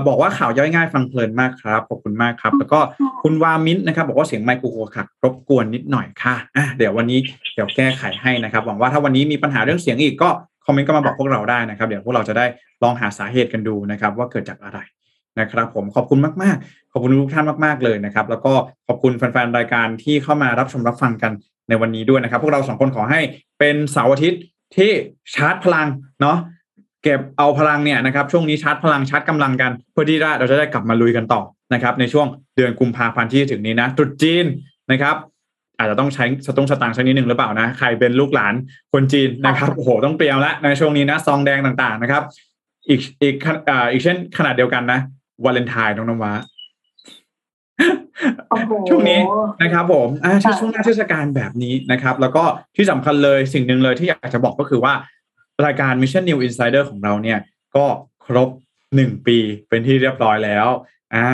บอกว่าข่าวย่อยง่ายฟังเพลินมากครับ ขอบคุณมากครับ แล้วก็คุณวามินนะครับบอกว่าเสียงไมค์กูโกขัดรบกวนนิดหน่อยค่ะอะเดี๋ยววันนี้เดี๋ยวแก้ไขให้นะครับ หวังว่าถ้าวันนี้มีปัญหาเรื่องเสียงอีกก็คอมเมนต์ก็มาบอกพวกเราได้นะครับ เดี๋ยวพวกเราจะได้ลองหาสาเหตุกันดูนะครับ ว่าเกิดจากอะไรนะครับผมขอบคุณมากๆ ขอบคุณทุกท่านมากๆเลยนะครับ แล้วก็ขอบคุณแฟนๆรายการที่เข้ามารับชมรับฟังกันในวันนี้ด้วยนะครับ พวกเราสองคนขอให้เป็นเสาร์อาทิตย์ที่ชาร์จพลังเนาะ เก็บเอาพลังเนี่ยนะครับช่วงนี้ชาร์จพลังชาร์จกำลังกันเพื่อที่เราจะได้กลับมาลุยกันต่อนะครับในช่วงเดือนกุมภาพันธ์ที่จะถึงนี้นะตรุษจีนนะครับอาจจะต้องใช้สตุ้งสตางค์สักนิดหนึ่งหรือเปล่านะใครเป็นลูกหลานคนจีนนะครับโอ้โหต้องเตรียมแล้วในช่วงนี้นะซองแดงต่างๆนะครับ อีกอีกอ่าอีกเช่นขนาดเดียวกันนะวาเลนไทน์น้องน้ำว้า
โอ้โห
ช่วงนี้นะครับผมอ่า
ค่ะ
ช่วงหน้าเทศกาลแบบนี้นะครับ แล้วก็ที่สำคัญเลยสิ่งหนึ่งเลยที่อยากจะบอกก็คือว่า รายการ Mission New Insider ของเราเนี่ยก็ครบหนึ่งปีเป็นที่เรียบร้อยแล้วอ่า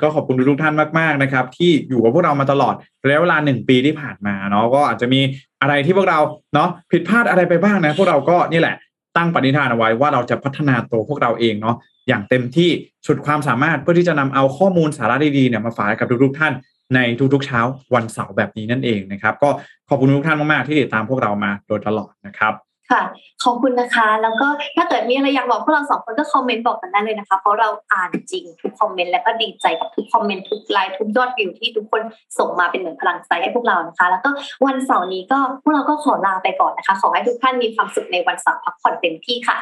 ก็ขอบคุณทุกท่านมากๆนะครับ ที่อยู่กับพวกเรามาตลอดระยะเวลาหนึ่งปีที่ผ่านมาเนาะก็อาจจะมีอะไรที่พวกเราเนาะผิดพลาดอะไรไปบ้างนะ พวกเราก็นี่แหละตั้งปณิธานเอาไว้ว่าเราจะพัฒนาตัวพวกเราเองเนาะอย่างเต็มที่สุดความสามารถเพื่อที่จะนำเอาข้อมูลสาระดีๆเนี่ยมาฝากกับทุกๆท่านในทุกๆเช้าวันเสาร์แบบนี้นั่นเองนะครับ ก็ขอบคุณทุกท่านมากๆที่ติดตามพวกเรามาโดยตลอดนะครับ
ค่ะขอบคุณนะคะ แล้วก็ถ้าเกิดมีอะไรอยากบอกพวกเราสองคนก็คอมเมนต์บอกกันได้เลยนะคะ เพราะเราอ่านจริงทุกคอมเมนต์และก็ดีใจกับทุกคอมเมนต์ทุกไลน์ทุกยอดวิวที่ทุกคนส่งมาเป็นเหมือนพลังใจให้พวกเรานะคะ แล้วก็วันเสาร์นี้ก็พวกเราก็ขอลาไปก่อนนะคะ ขอให้ทุกท่านมีความสุขในวันเสาร์พักผ่อนเต็มที่ค่ะ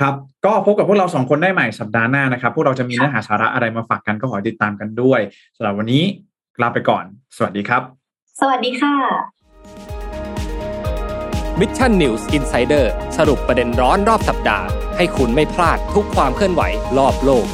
ครับก็พบกับพวกเราสองคนได้ใหม่สัปดาห์หน้านะครับ พวกเราจะมีเนื้อหาสาระอะไรมาฝากกันก็ขอให้ติดตามกันด้วยสำหรับวันนี้ลาไปก่อน สวัสดีครับ
สวัสดีค่ะ
Mission News Insider สรุปประเด็นร้อนรอบสัปดาห์ ให้คุณไม่พลาดทุกความเคลื่อนไหวรอบโลก